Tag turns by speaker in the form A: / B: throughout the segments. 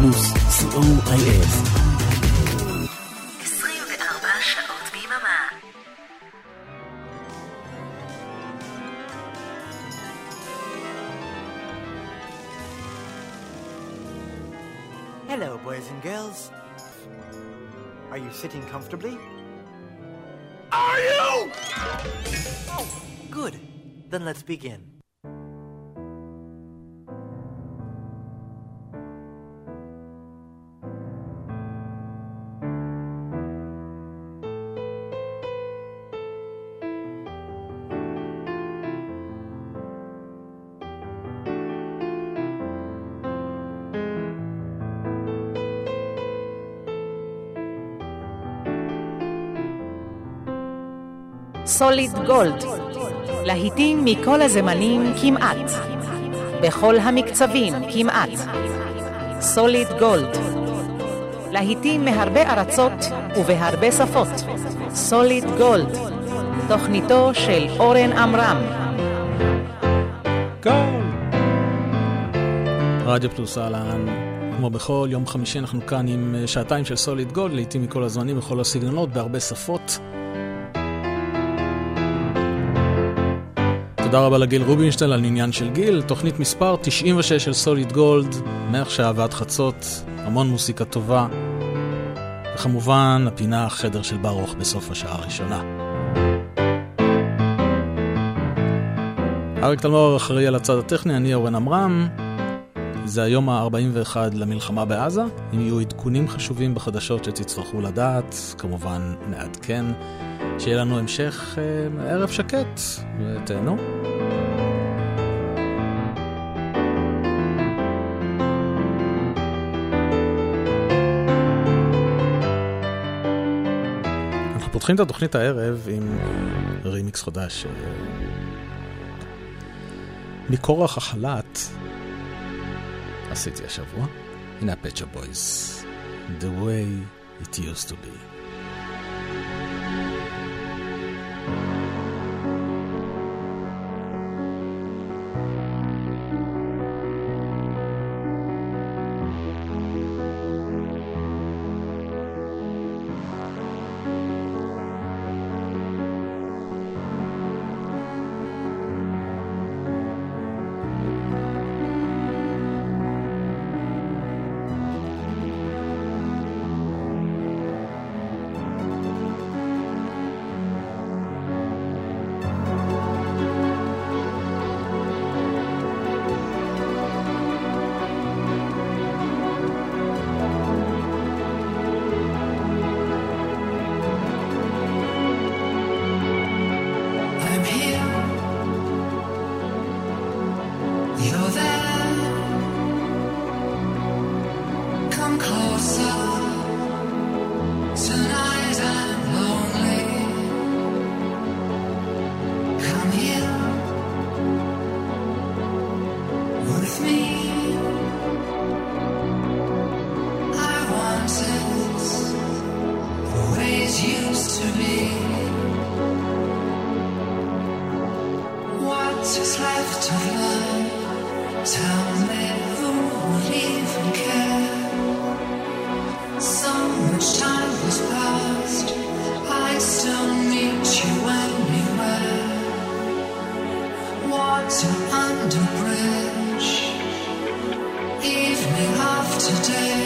A: פלוס, co.il.
B: 24 שעות ביממה.
C: Hello, boys and girls. Are you sitting comfortably? Are you? Good. Then let's begin.
D: סוליד גולד, להיטים מכל הזמנים כמעט, בכל המקצבים כמעט. סוליד גולד, להיטים מהרבה ארצות ובהרבה שפות. סוליד גולד, תוכניתו של אורן עמרם.
E: רדיו פלוס אהלן, כמו בכל יום חמישי אנחנו כאן עם אה, שעתיים של סוליד גולד, לעיתים מכל הזמנים, בכל הסגנונות, בהרבה שפות. תודה רבה לגיל רובינשטיין על עניין של גיל, תוכנית מספר 96 של סוליד גולד, מעכשיו ועד חצות, המון מוסיקה טובה, וכמובן הפינה החדר של ברוך בסוף השעה הראשונה. אריק תלמור אחראי על הצד הטכני, אני אורן עמרם. זה היום ה-41 למלחמה בעזה. אם יהיו עדכונים חשובים בחדשות שתצטרכו לדעת, כמובן נעדכן. שיהיה לנו המשך אה, ערב שקט, ותהנו. אנחנו פותחים את התוכנית הערב עם רימיקס חדש. אה, מקורח החל"ת עשיתי השבוע. הנה הפצ'ה בויז. The way it used to be.
F: Under bridge. Evening after day.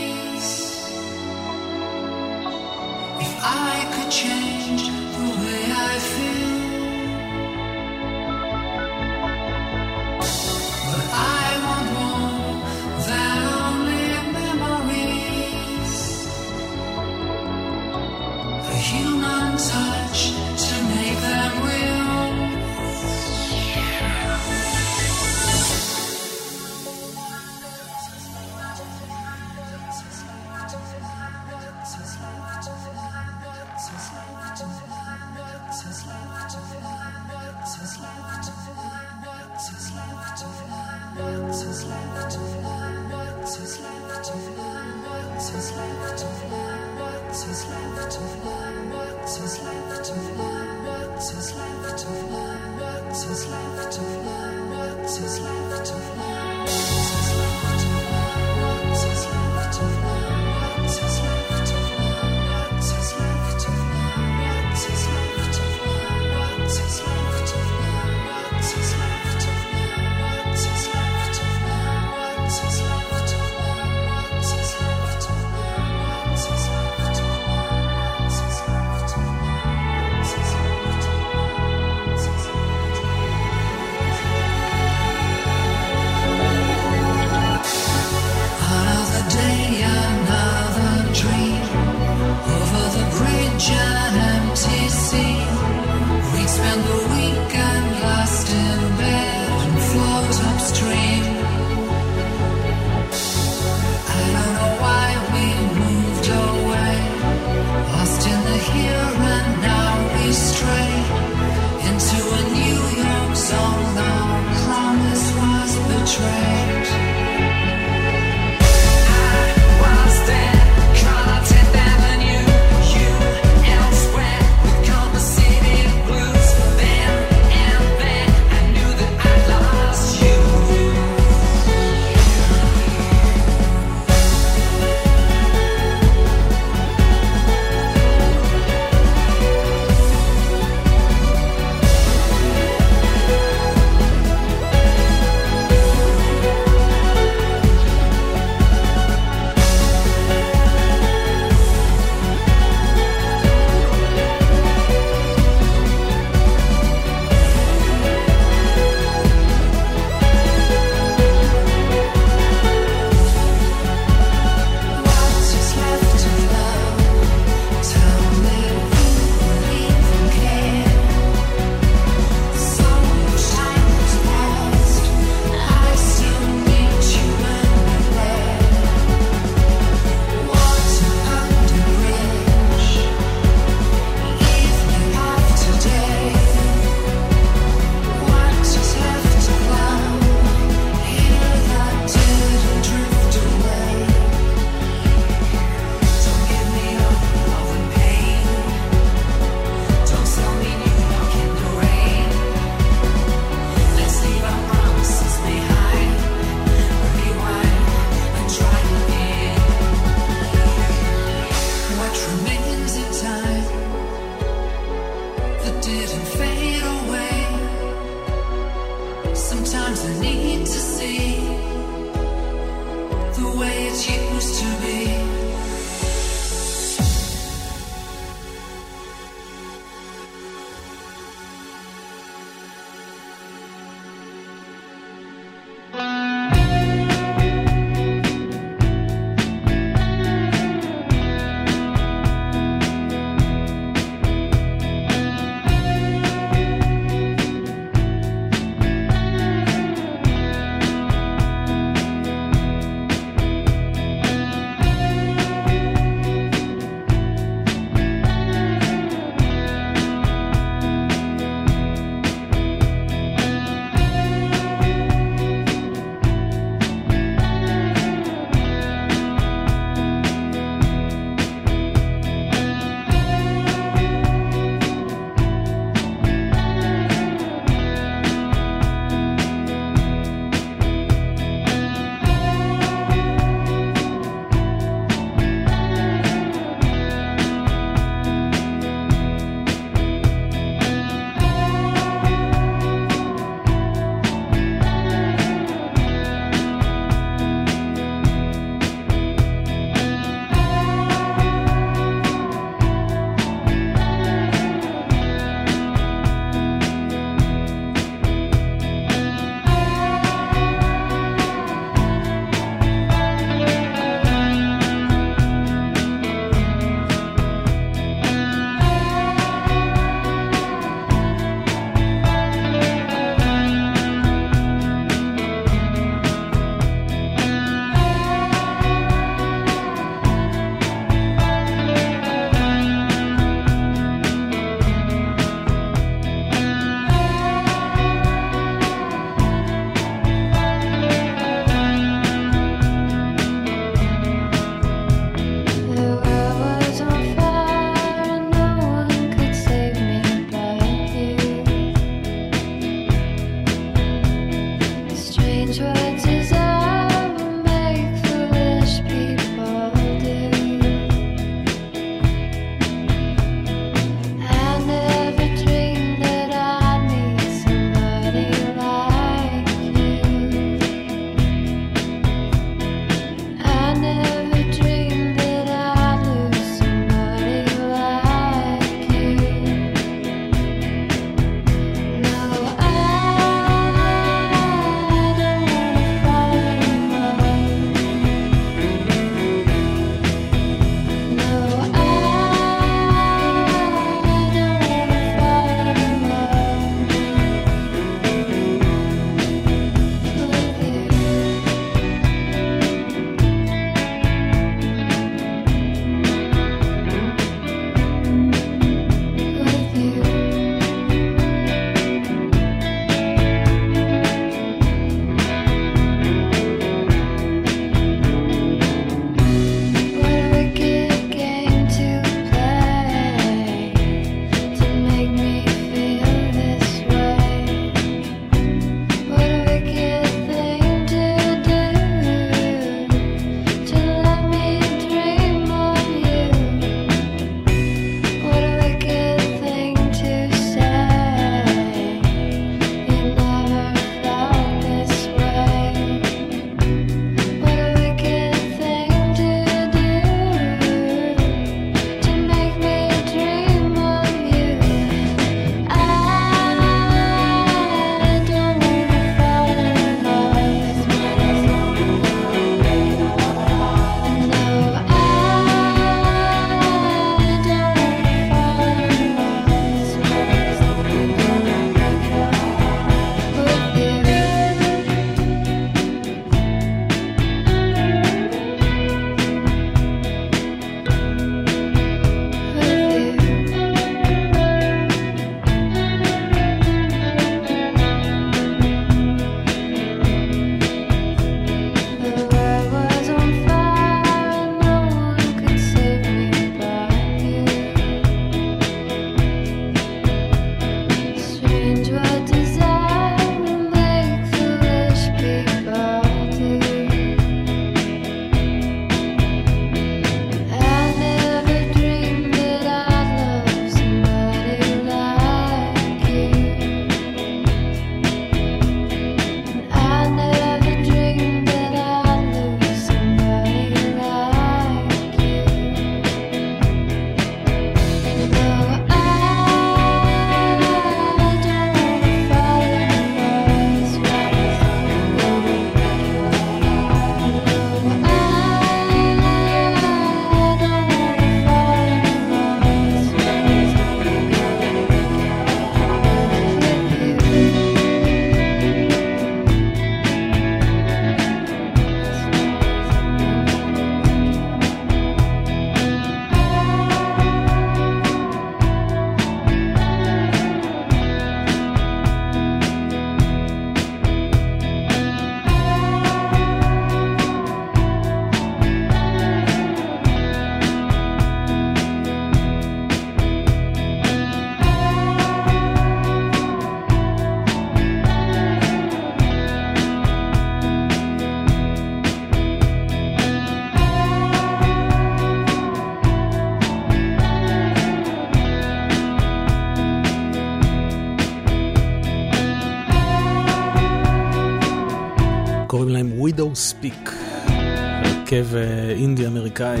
E: הרכב אה, אינדי אמריקאי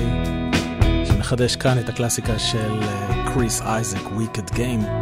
E: שמחדש כאן את הקלאסיקה של קריס אייזק, Wicked Game.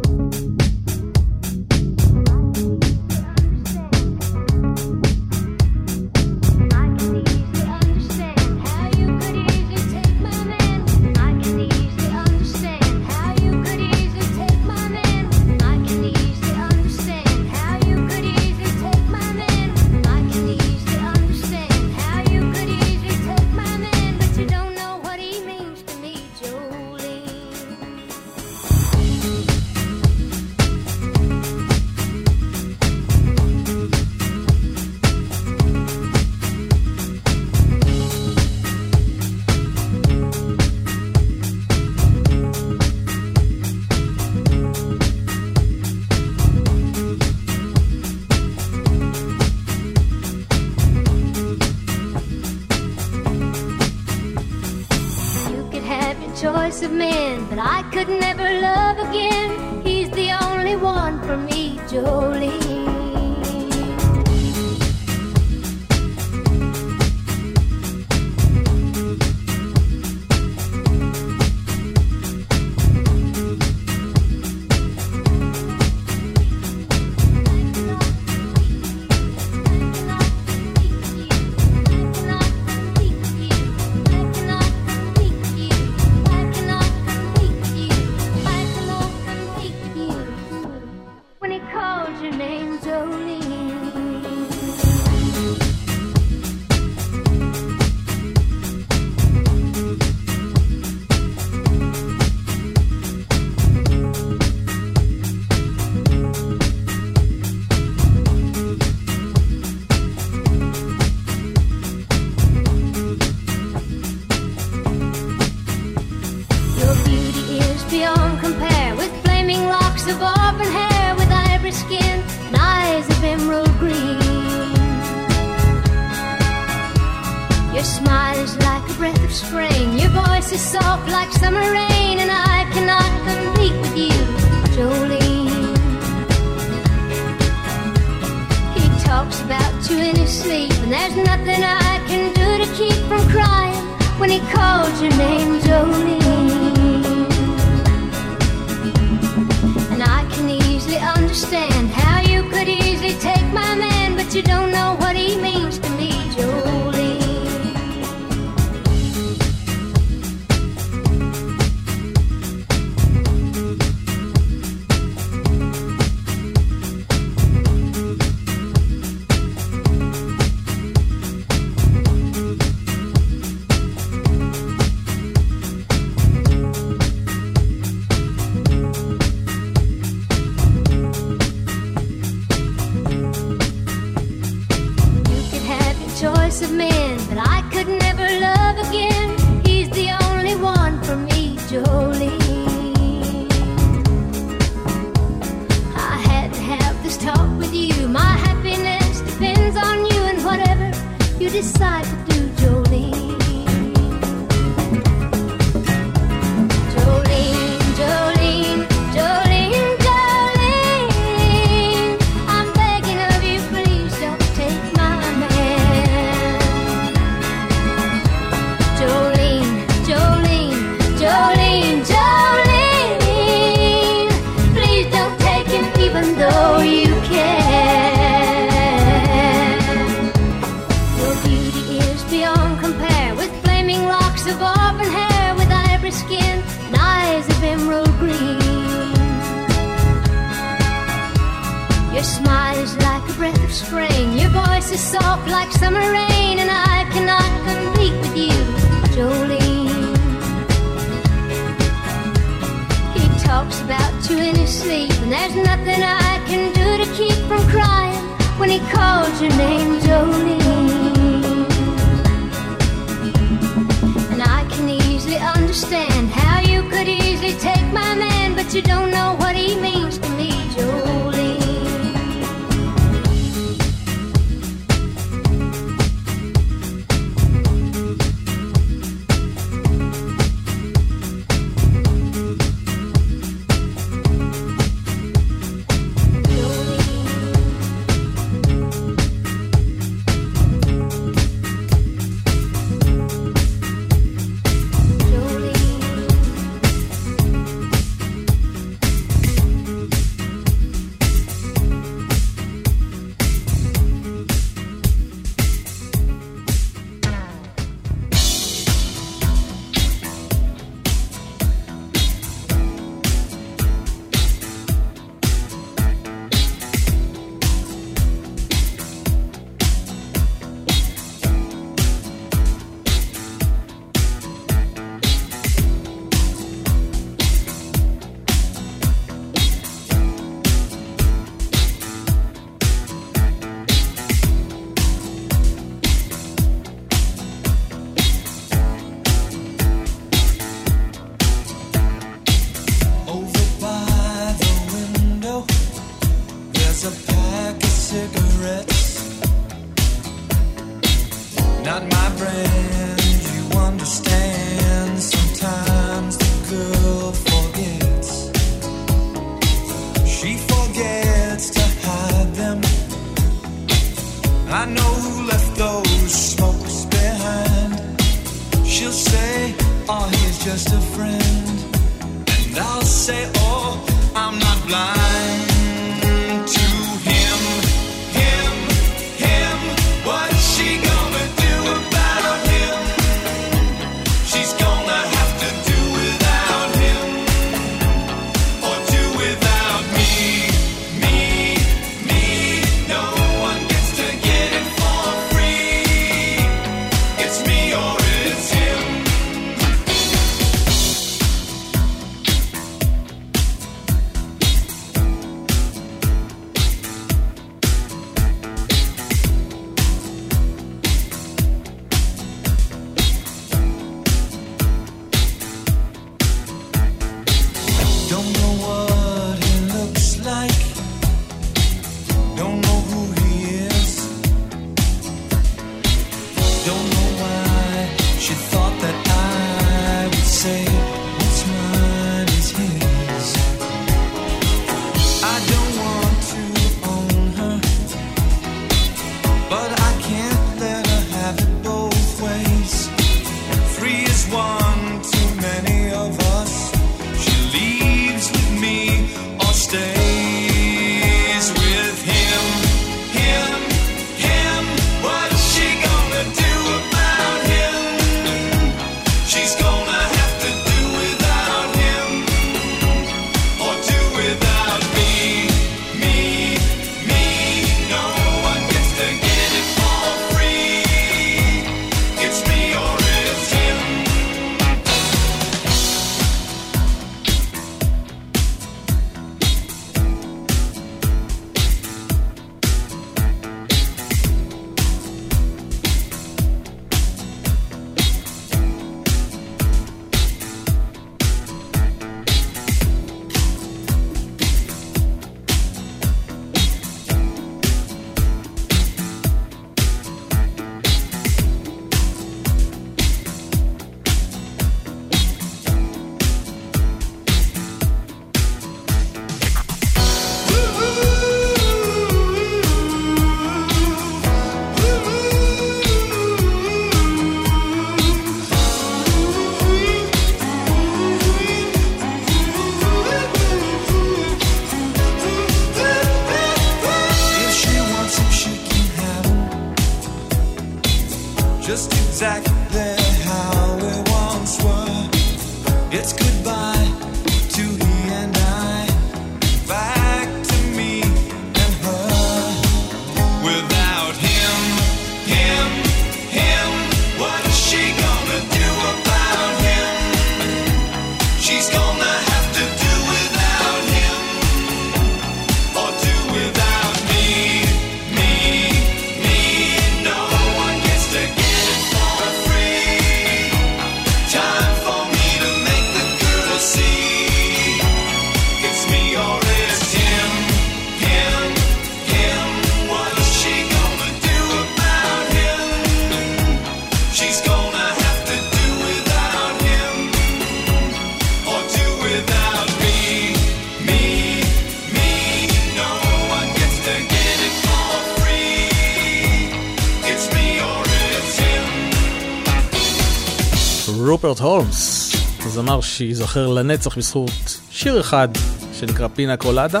E: שייזכר לנצח בזכות שיר אחד שנקרא פינה קולדה,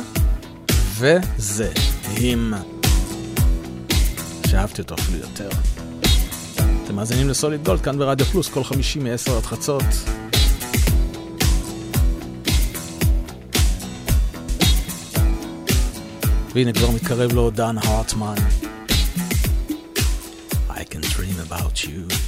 E: וזה הם. שאהבתי אותו אפילו יותר. אתם מאזינים לסוליד גולד כאן ברדיו פלוס כל חמישי מ-10 עד חצות. והנה כבר מתקרב לו דן הרטמן. I can dream about you.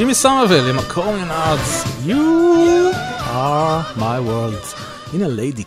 G: ג'ימי סמרוויל עם הקורנינארדס, You are my world. הנה ליידי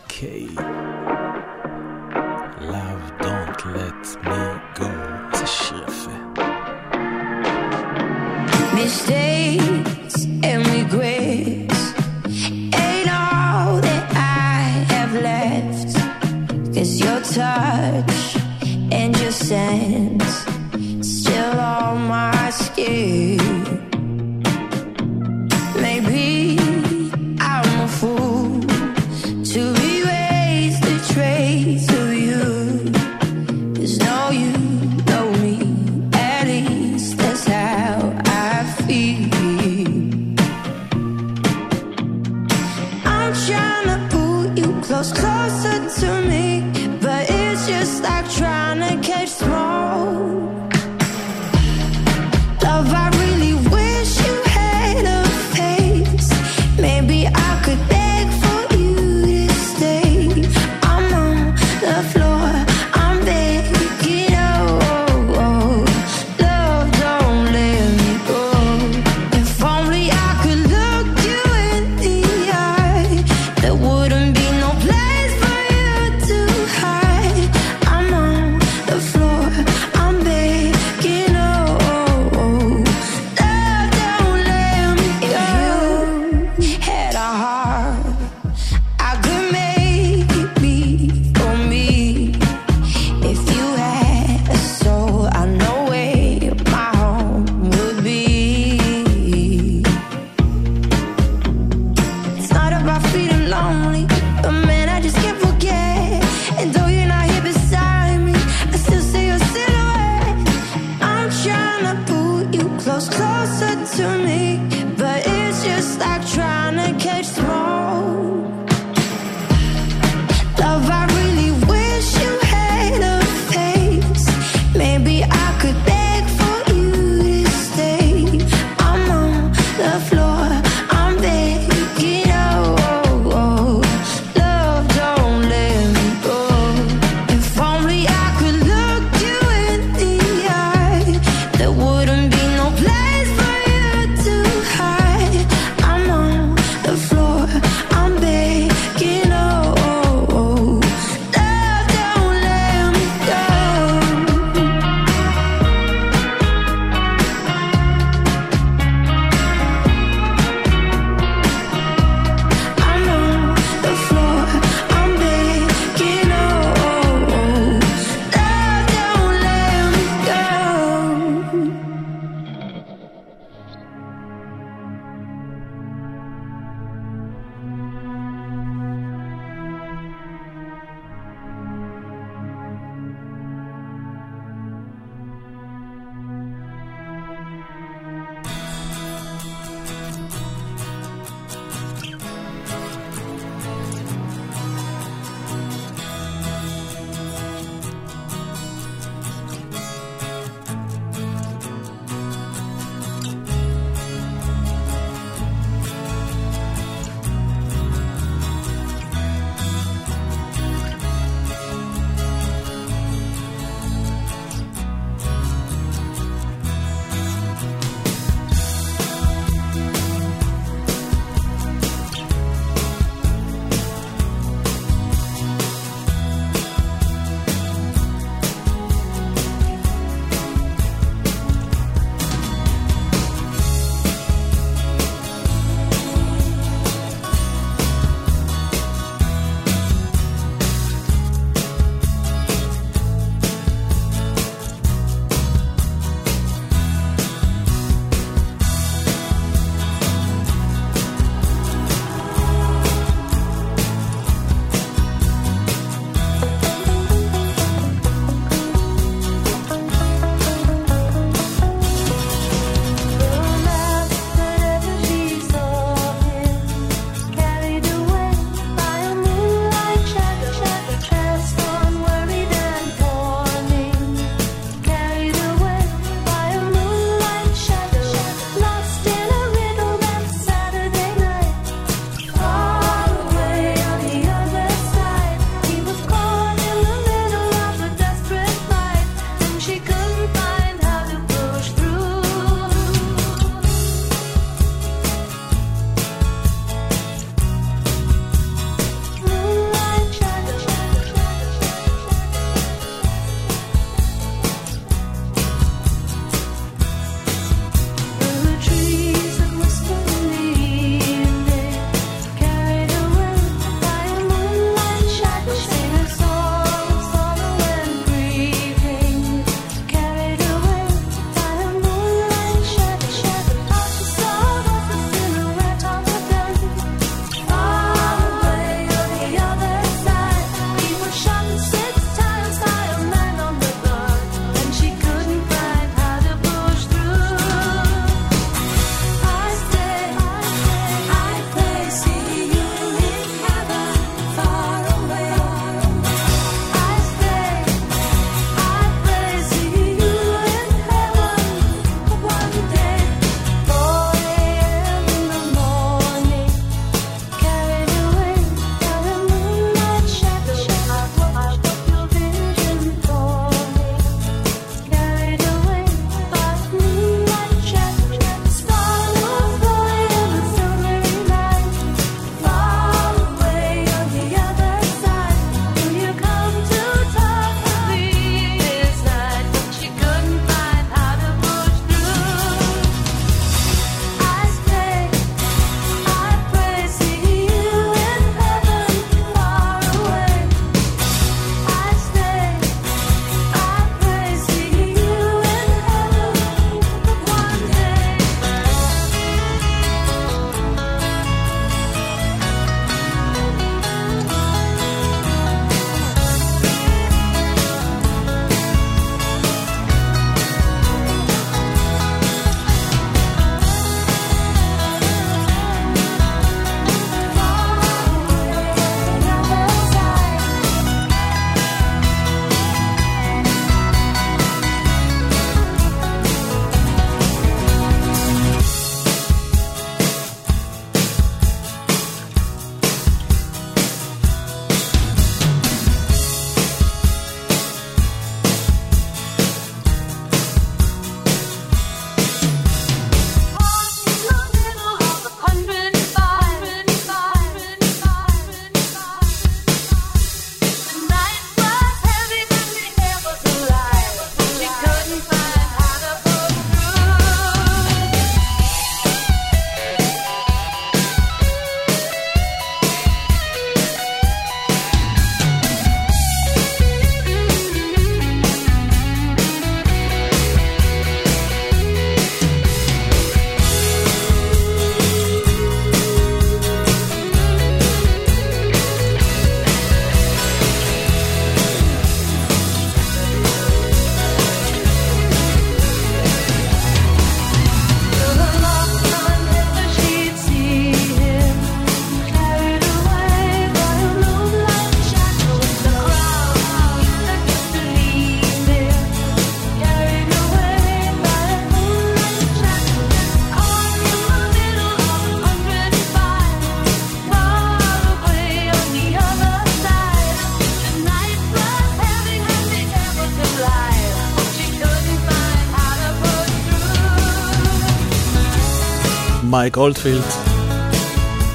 E: מייק אולדפילד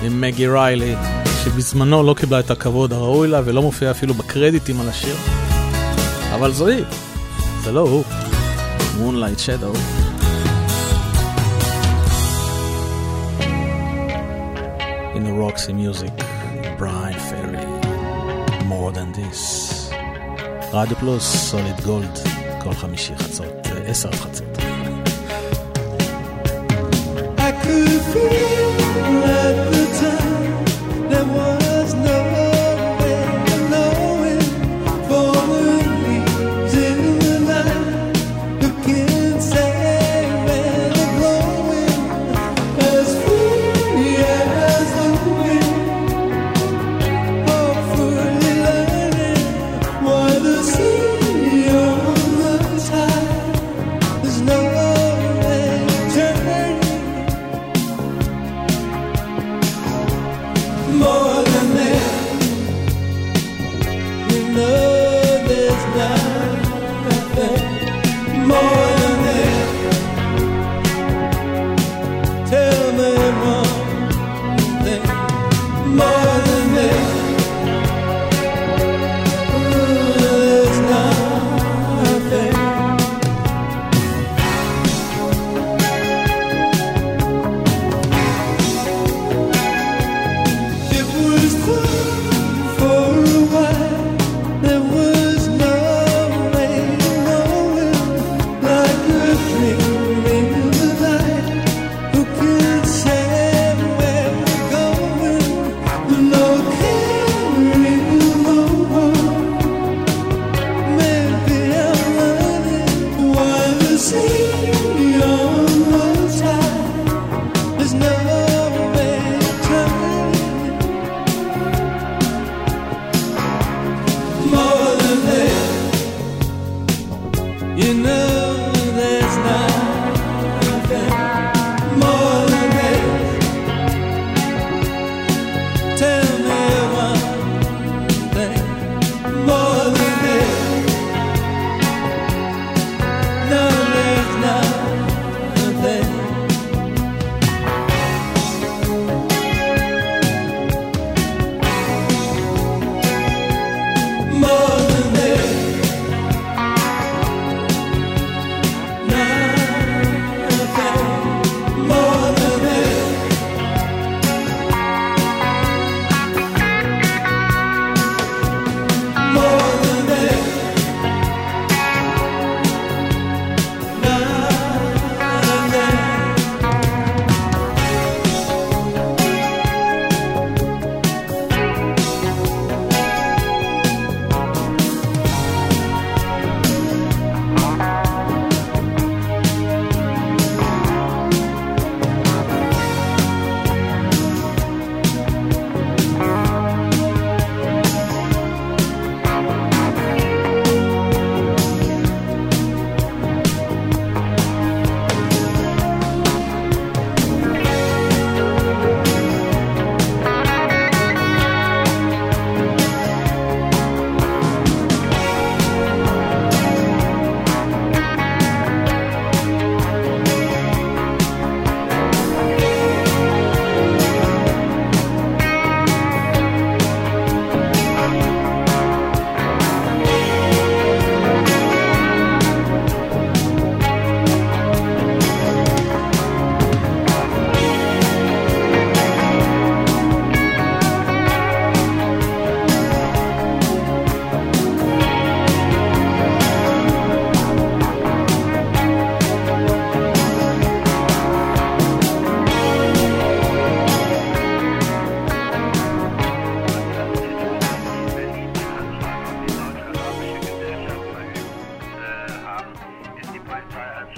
E: עם מגי ריילי, שבזמנו לא קיבלה את הכבוד הראוי לה ולא מופיע אפילו בקרדיטים על השיר. אבל זו היא, זה לא הוא. Moonlight Shadow. In the Roxy Music, Brian Ferry, More Than This. רדיו פלוס, סוליד גולד, כל חמישי חצות, עשר חצות.
H: Could feel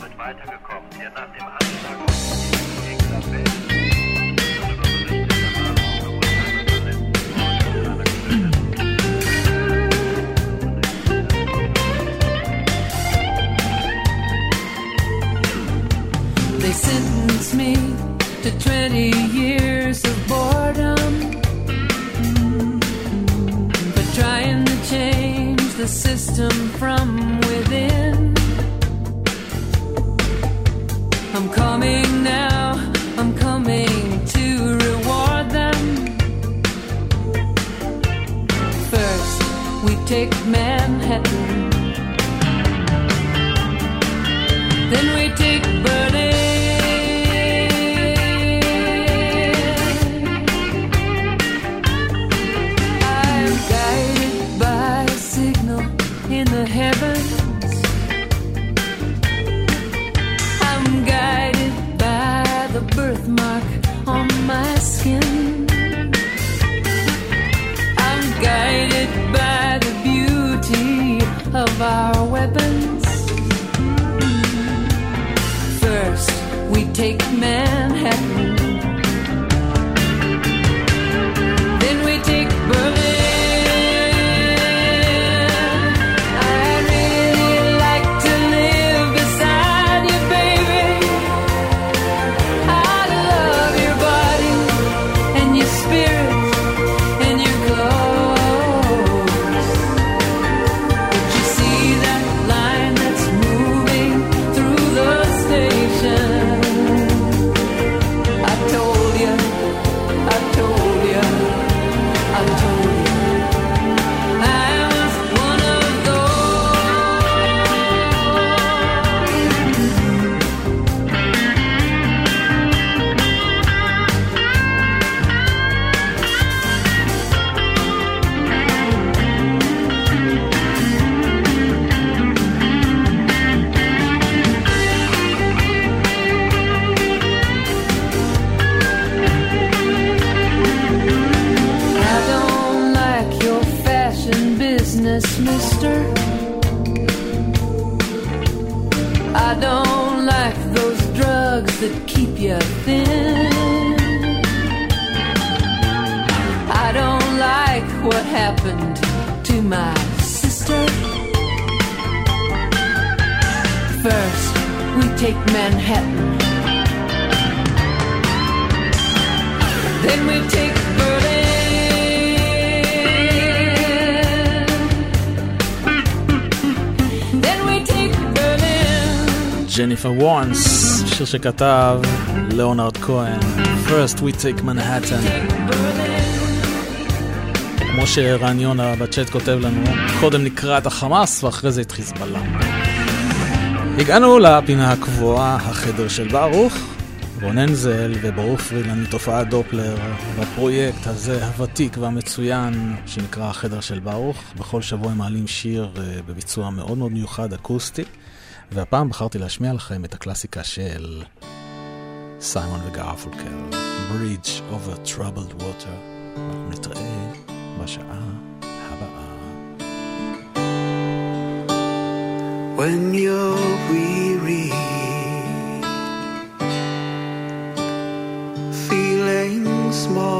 I: They sentenced me to 20 years of boredom. For trying to change the system from within. I'm coming now, I'm coming to reward them. First, we take Manhattan. make men. take Manhattan. Then we take Berlin. Then we take Berlin.
E: ג'ניפר וונס, שיר שכתב ליאונרד כהן, First we take Manhattan. כמו שרן יונה בצ'אט כותב לנו, קודם נקרא את החמאס ואחרי זה את חיזבאללה. הגענו לפינה הקבועה, החדר של ברוך. רונן זל וברוך פרילן מתופעת דופלר בפרויקט הזה הוותיק והמצוין שנקרא החדר של ברוך. בכל שבוע הם מעלים שיר אה, בביצוע מאוד מאוד מיוחד, אקוסטי, והפעם בחרתי להשמיע לכם את הקלאסיקה של סיימון וגרפולקר, Bridge over Troubled Water. אנחנו נתראה בשעה
H: when you're weary, feeling small.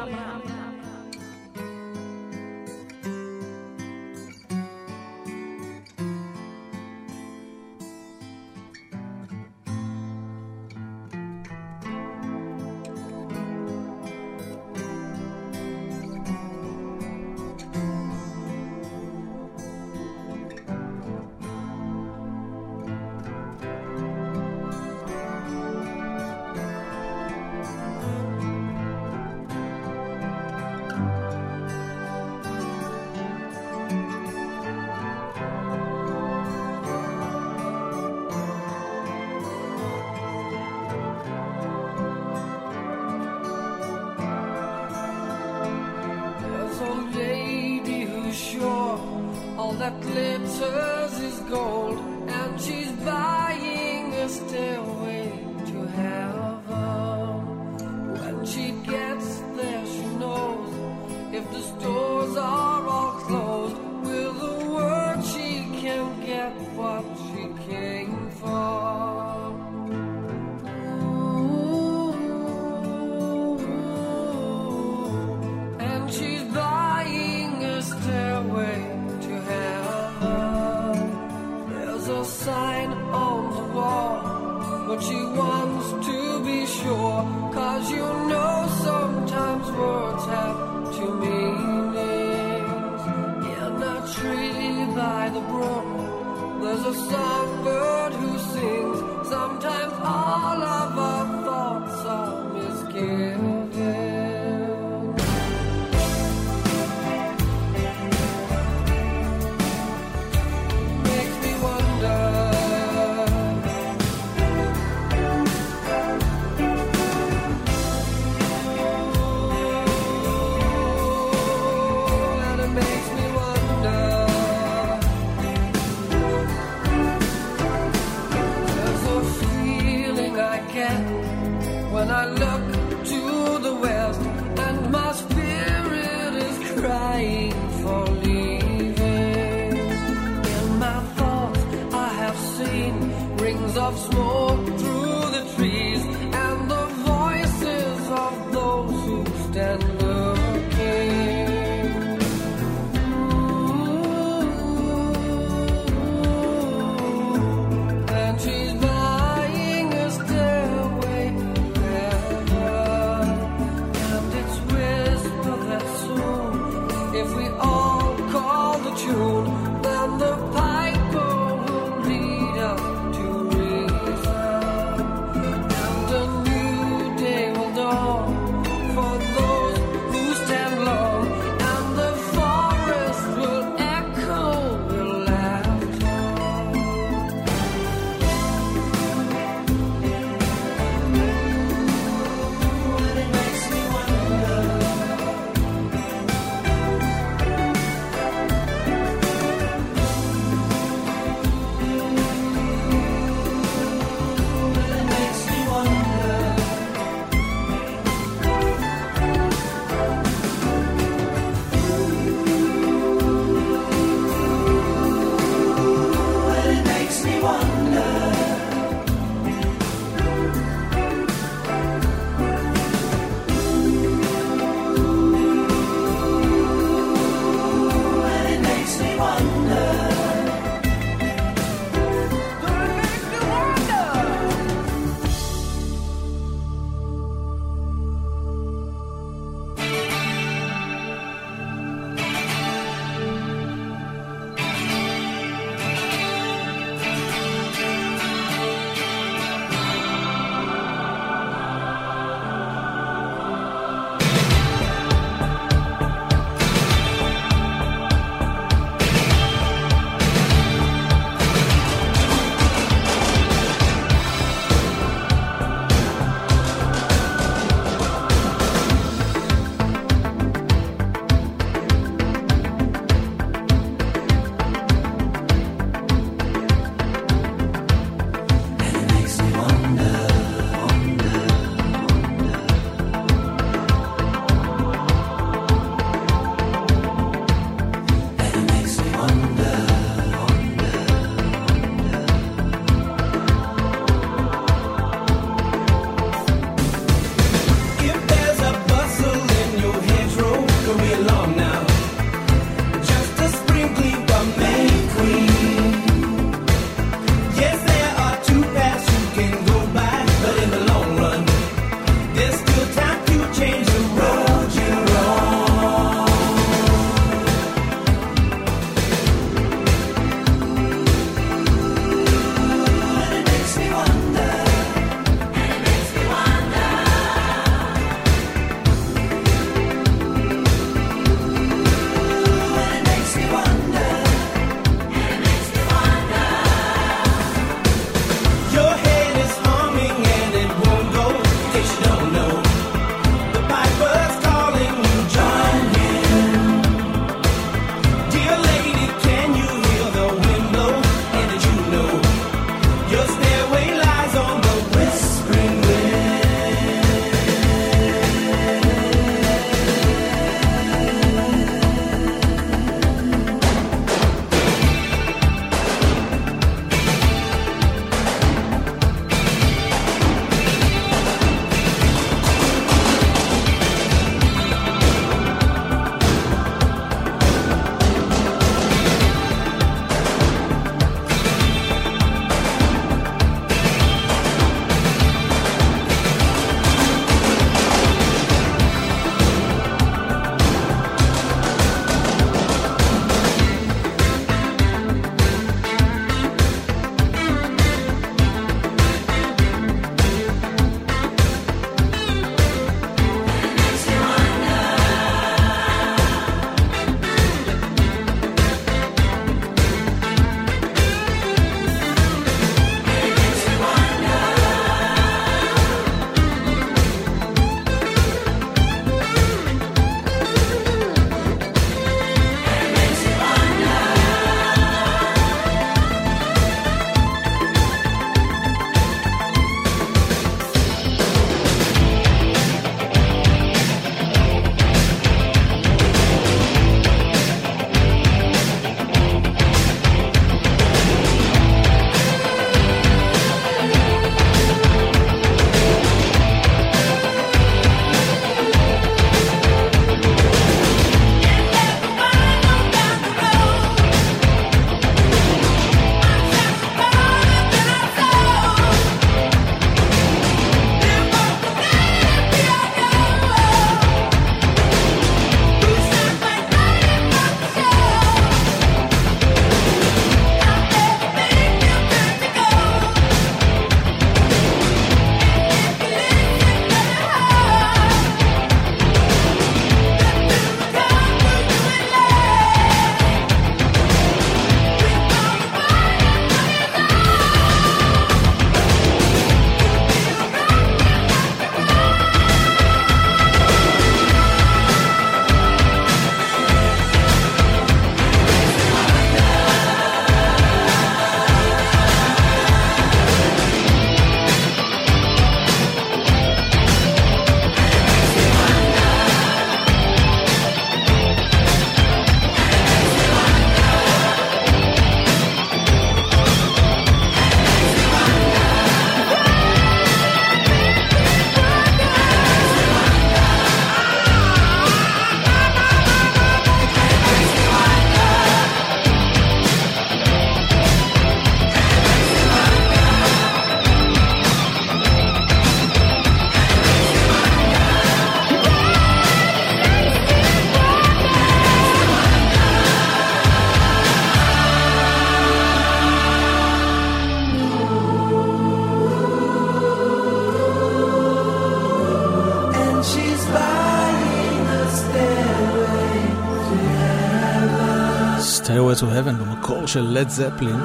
H: במקור של לד זפלין,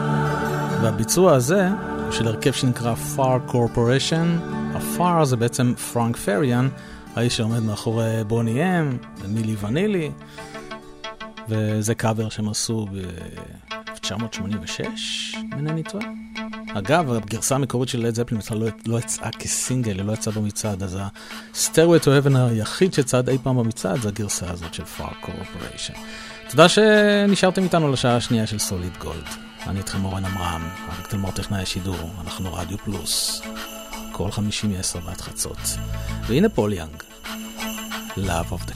H: והביצוע הזה של הרכב שנקרא Far Corporation. ה-Far זה בעצם פרנק פריאן, האיש שעומד מאחורי בוני אם, מילי ונילי, וזה קאבר שהם עשו ב-1986, אם אינני טועה. אגב, הגרסה המקורית של לד זפלין בכלל לא, לא יצאה כסינגל, היא לא יצאה במצעד, אז ה-Stairway to Heaven היחיד שצעד אי פעם במצעד זה הגרסה הזאת של Far Corporation. תודה שנשארתם איתנו לשעה השנייה של סוליד גולד. אני איתכם אורן עמרם, אריק תלמור טכנאי השידור, אנחנו רדיו פלוס. כל חמישי מ-10 ועד חצות. והנה פול יאנג, Love of the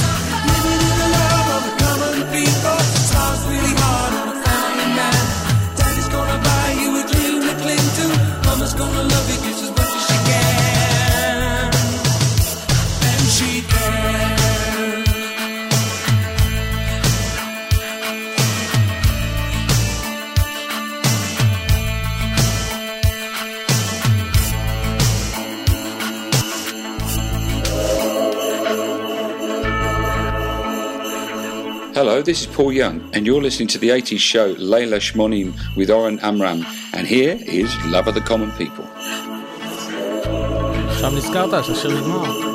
J: Hello, this is Paul Young, and you're listening to the 80s show Layla Shmonim with Oren Amram, and here is Love of the Common People.
K: עכשיו נזכרת שהשיר נגמר.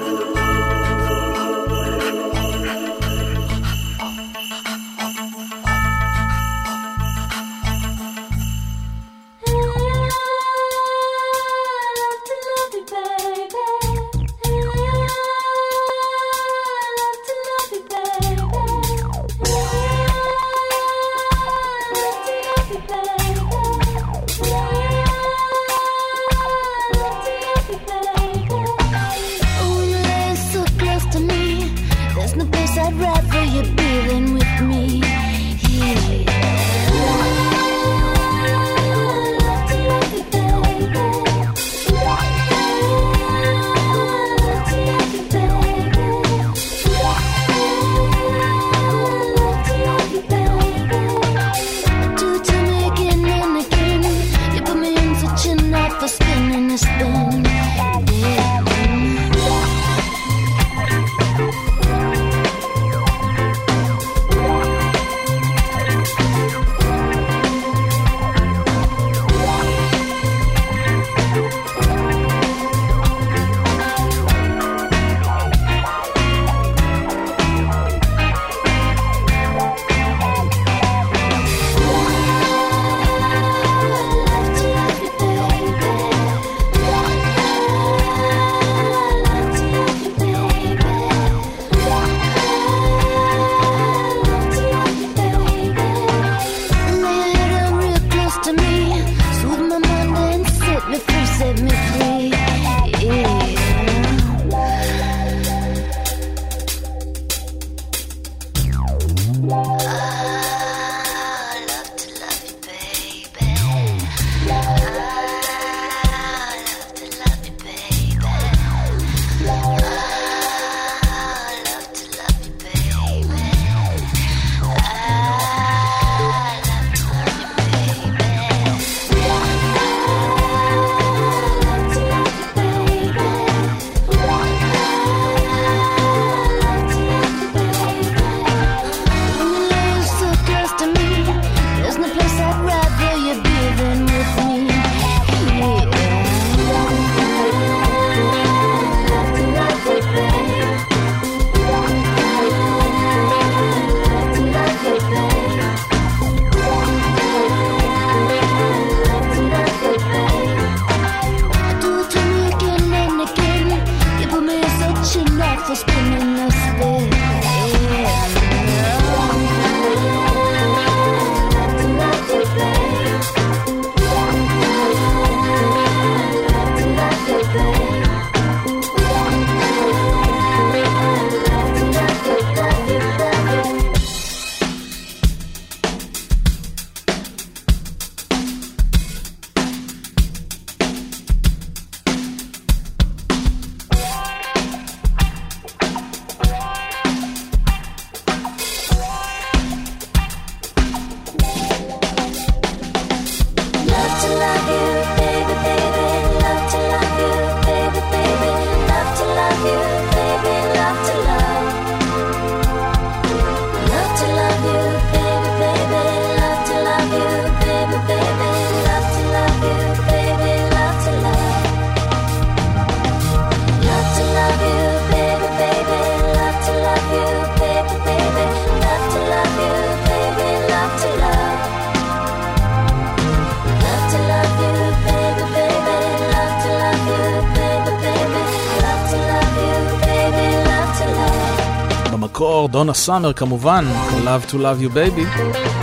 K: דונה סאמר כמובן, Love to Love You Baby,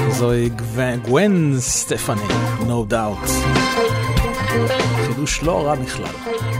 K: זוהי גוון סטפני, no doubt. חידוש לא רע בכלל.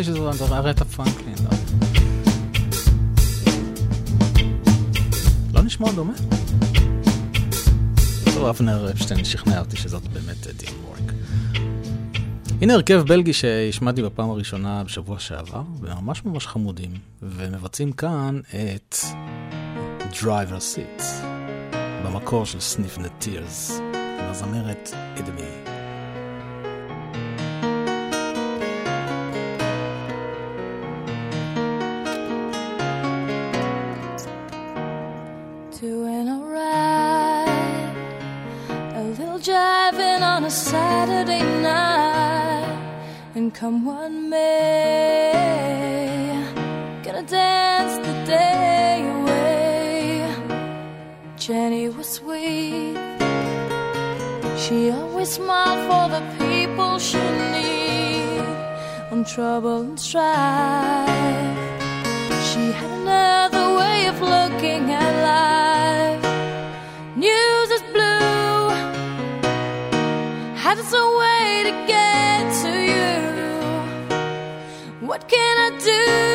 E: חשבתי שזו ארטה פרנקלין. לא. לא נשמע דומה? טוב, אבנר אפשטיין שכנע אותי שזאת באמת דין וורק. הנה הרכב בלגי שהשמעתי בפעם הראשונה בשבוע שעבר, וממש ממש חמודים, ומבצעים כאן את Driver Seat, במקור של סניף נטירס, הזמרת אדמי.
L: A Saturday night. And come one May, gonna dance the day away. Jenny was sweet. She always smiled for the people she need on trouble and strife. She had another way of looking at life. Its own way to get to you. What can I do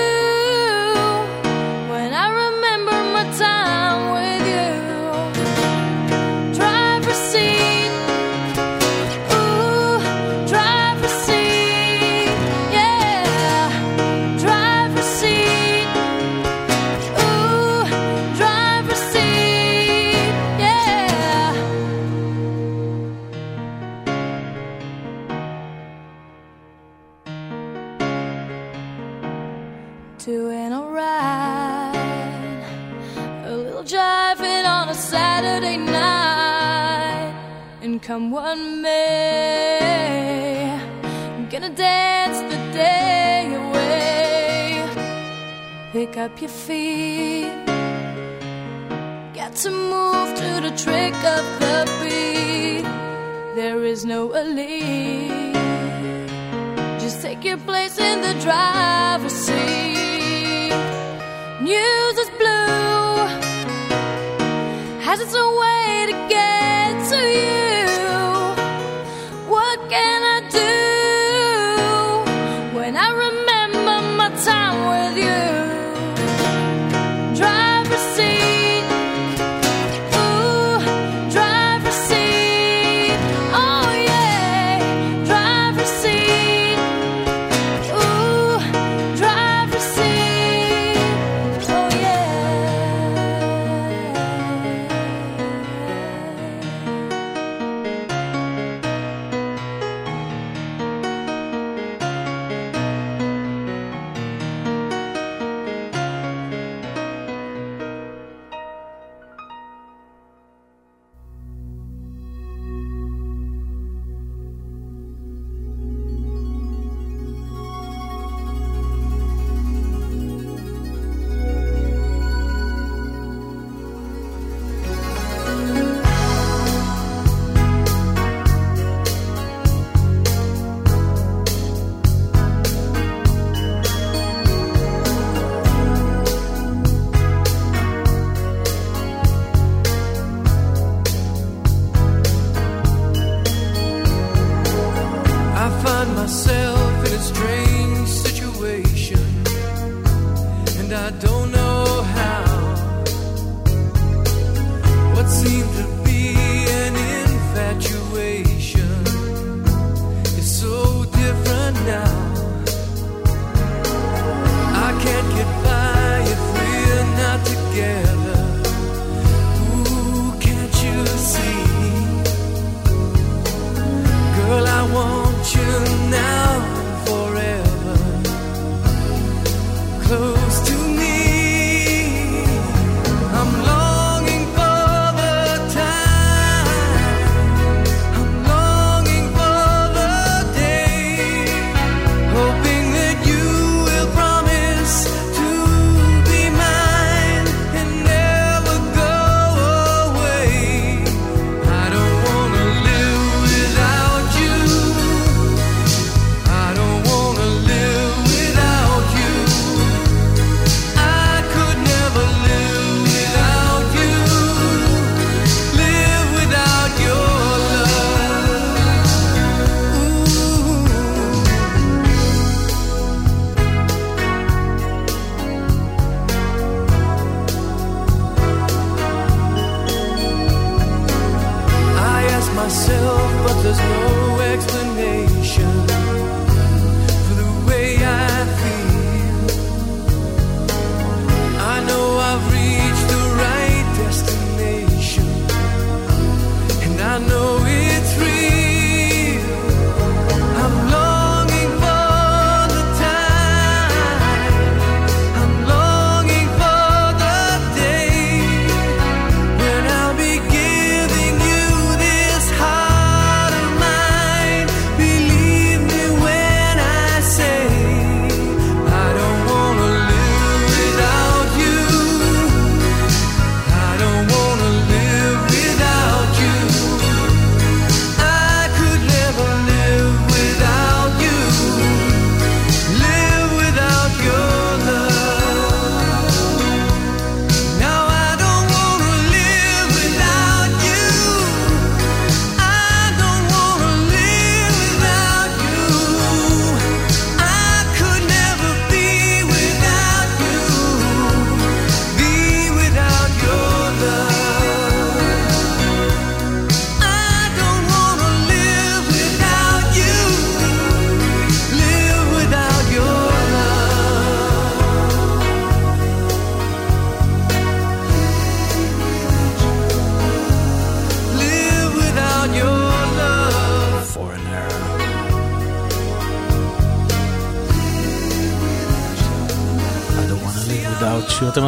L: come one May, I'm gonna dance the day away. Pick up your feet. Got to move to the trick of the beat. There is no elite. Just take your place in the driver's seat. News is blue, has its own way to get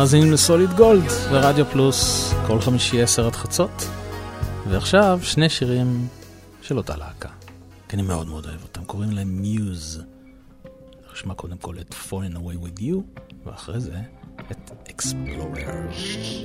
I: מאזינים לסוליד גולד ורדיו פלוס כל חמישי עשר עד חצות. ועכשיו שני שירים של אותה להקה, כי אני מאוד מאוד אוהב אותם, קוראים להם מיוז. נשמע קודם כל את Falling Away With You, ואחרי זה את
H: Explorers.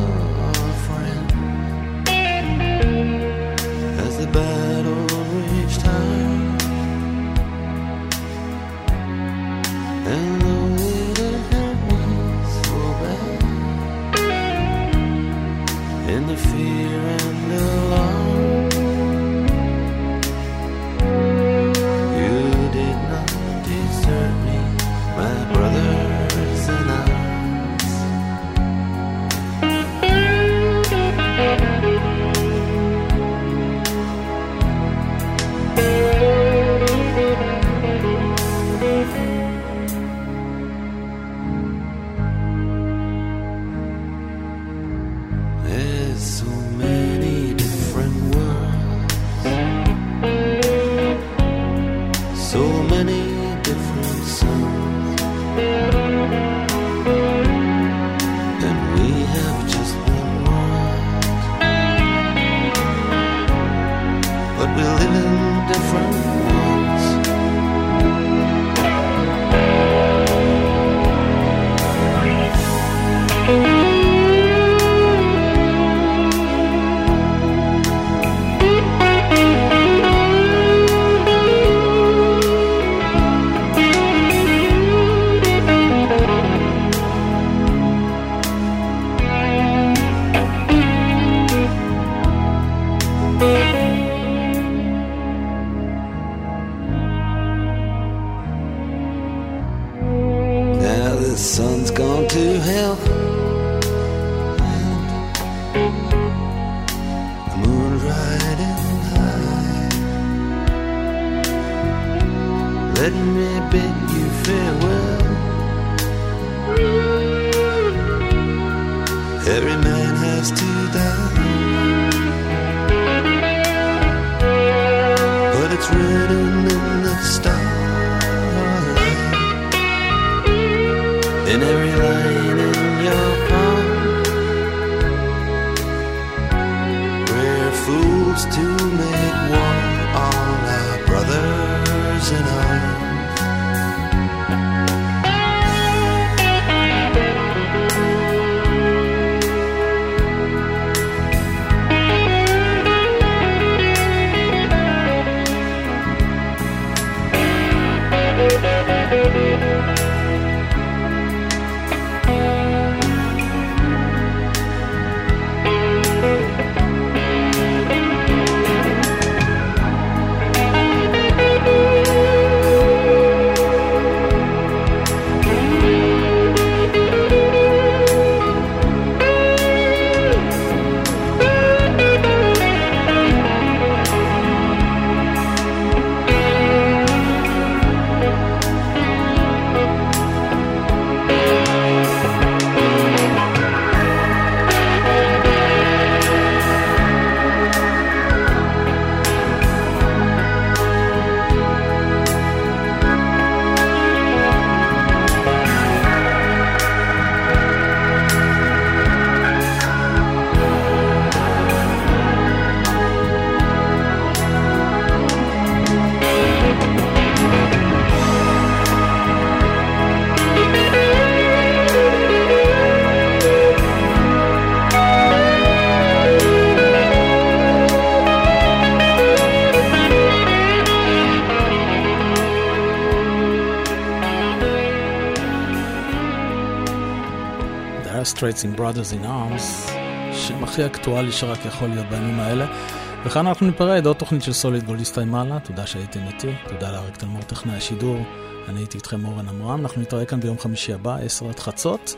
H: fear and
M: love.
E: Dire Straits עם Brothers in Arms, שם הכי אקטואלי שרק יכול להיות בימים האלה. וכאן אנחנו ניפרד, עוד תוכנית של סוליד גול הסתיימה לה, תודה שהייתם איתי, תודה לאריק תלמור טכנאי השידור, אני הייתי איתכם אורן עמרם, אנחנו נתראה כאן ביום חמישי הבא, עשר עד חצות.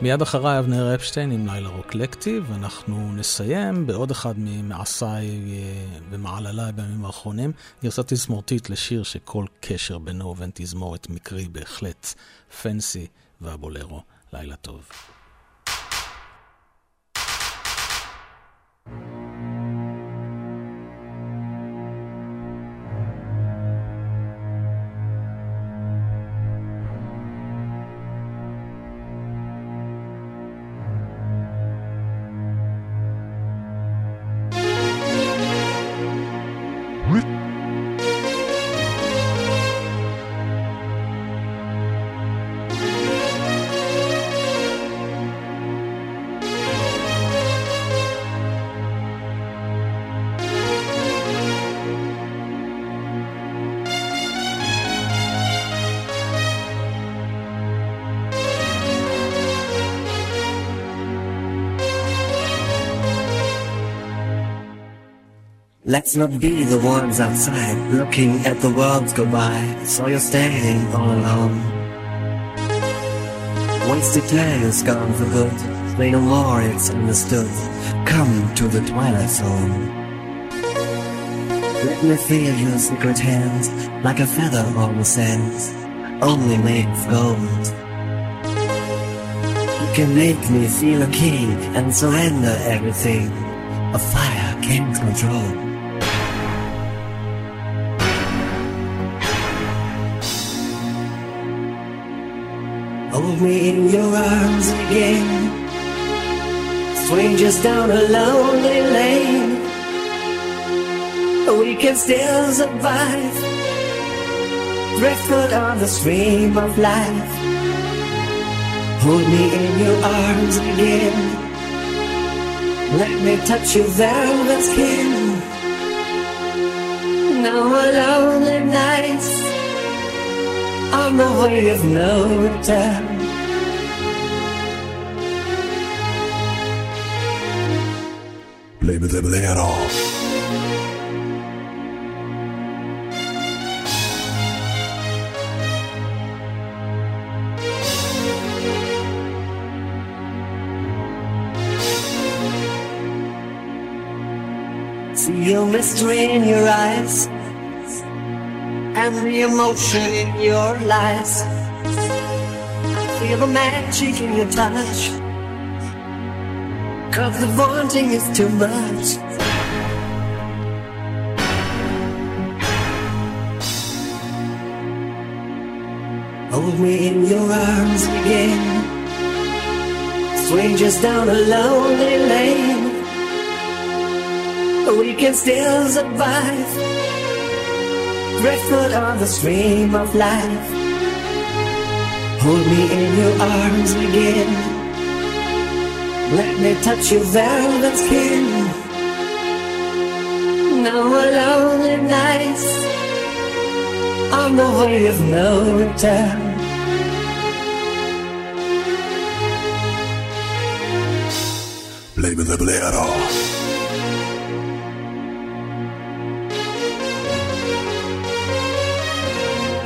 E: מיד אחריי אבנר אפשטיין עם לילה רוקלקטי, ואנחנו נסיים בעוד אחד ממעשיי אה, ומעלליי בימים האחרונים, גרסה תזמורתית לשיר שכל קשר בינו ובין תזמורת מקרי בהחלט, פנסי והבולרו. לילה טוב.
N: Let's not be the ones outside looking at the world go by. So you're standing all alone. Wasted time is gone for good. Say no more, it's understood. Come to the twilight zone. Let me feel your secret hands like a feather on the sands, only made of gold. You can make me feel a king and surrender everything a fire can't control. Hold me in your arms again. Strangers down a lonely lane. We can still survive. Driftwood on the stream of life. Hold me in your arms again. Let me touch your velvet skin. Now a lonely nights on the way of no return.
O: With the bolero.
N: See your mystery in your eyes and the emotion in your lies. Feel the magic in your touch. Cause the wanting is too much. Hold me in your arms again. Swing Strangers down a lonely lane. We can still survive. Driftwood on the stream of life. Hold me in your arms again. Let me touch your velvet skin. No more lonely nights on the way of no return.
O: Play with the bolero.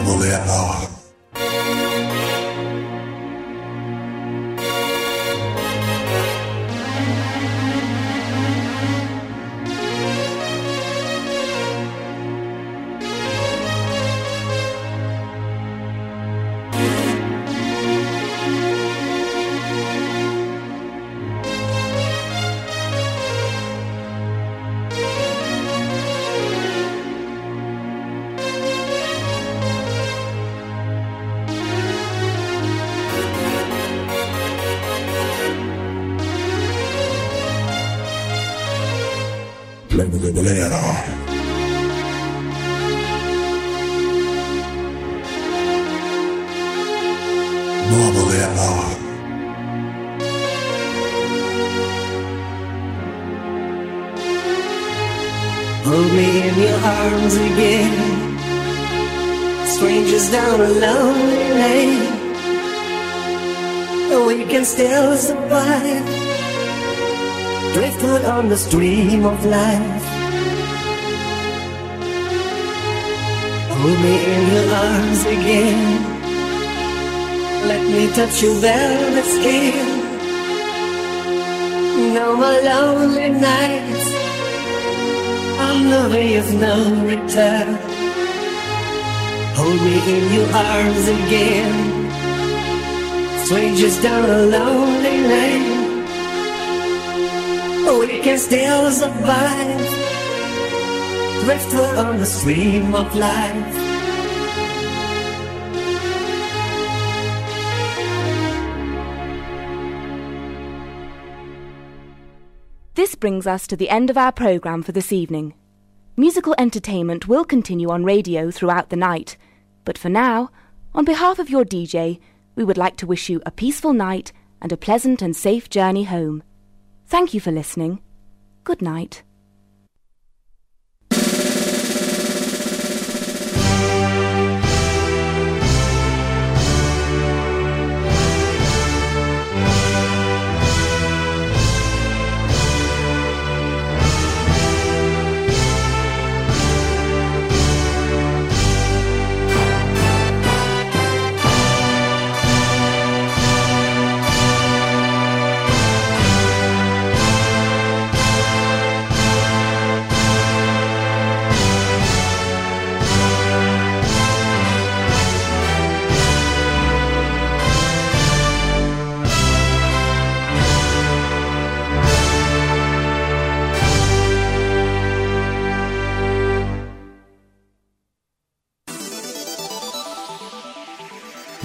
O: Bolero.
N: Still survive. Driftwood on the stream of life. Hold me in your arms again. Let me touch your velvet skin. No more lonely nights on the way of no return. Hold me in your arms again. Strangers down a lonely lane. We can still survive. Driftwood on the stream of life.
P: This brings us to the end of our programme for this evening. Musical entertainment will continue on radio throughout the night, but for now, on behalf of your DJ, we would like to wish you a peaceful night and a pleasant and safe journey home. Thank you for listening. Good night.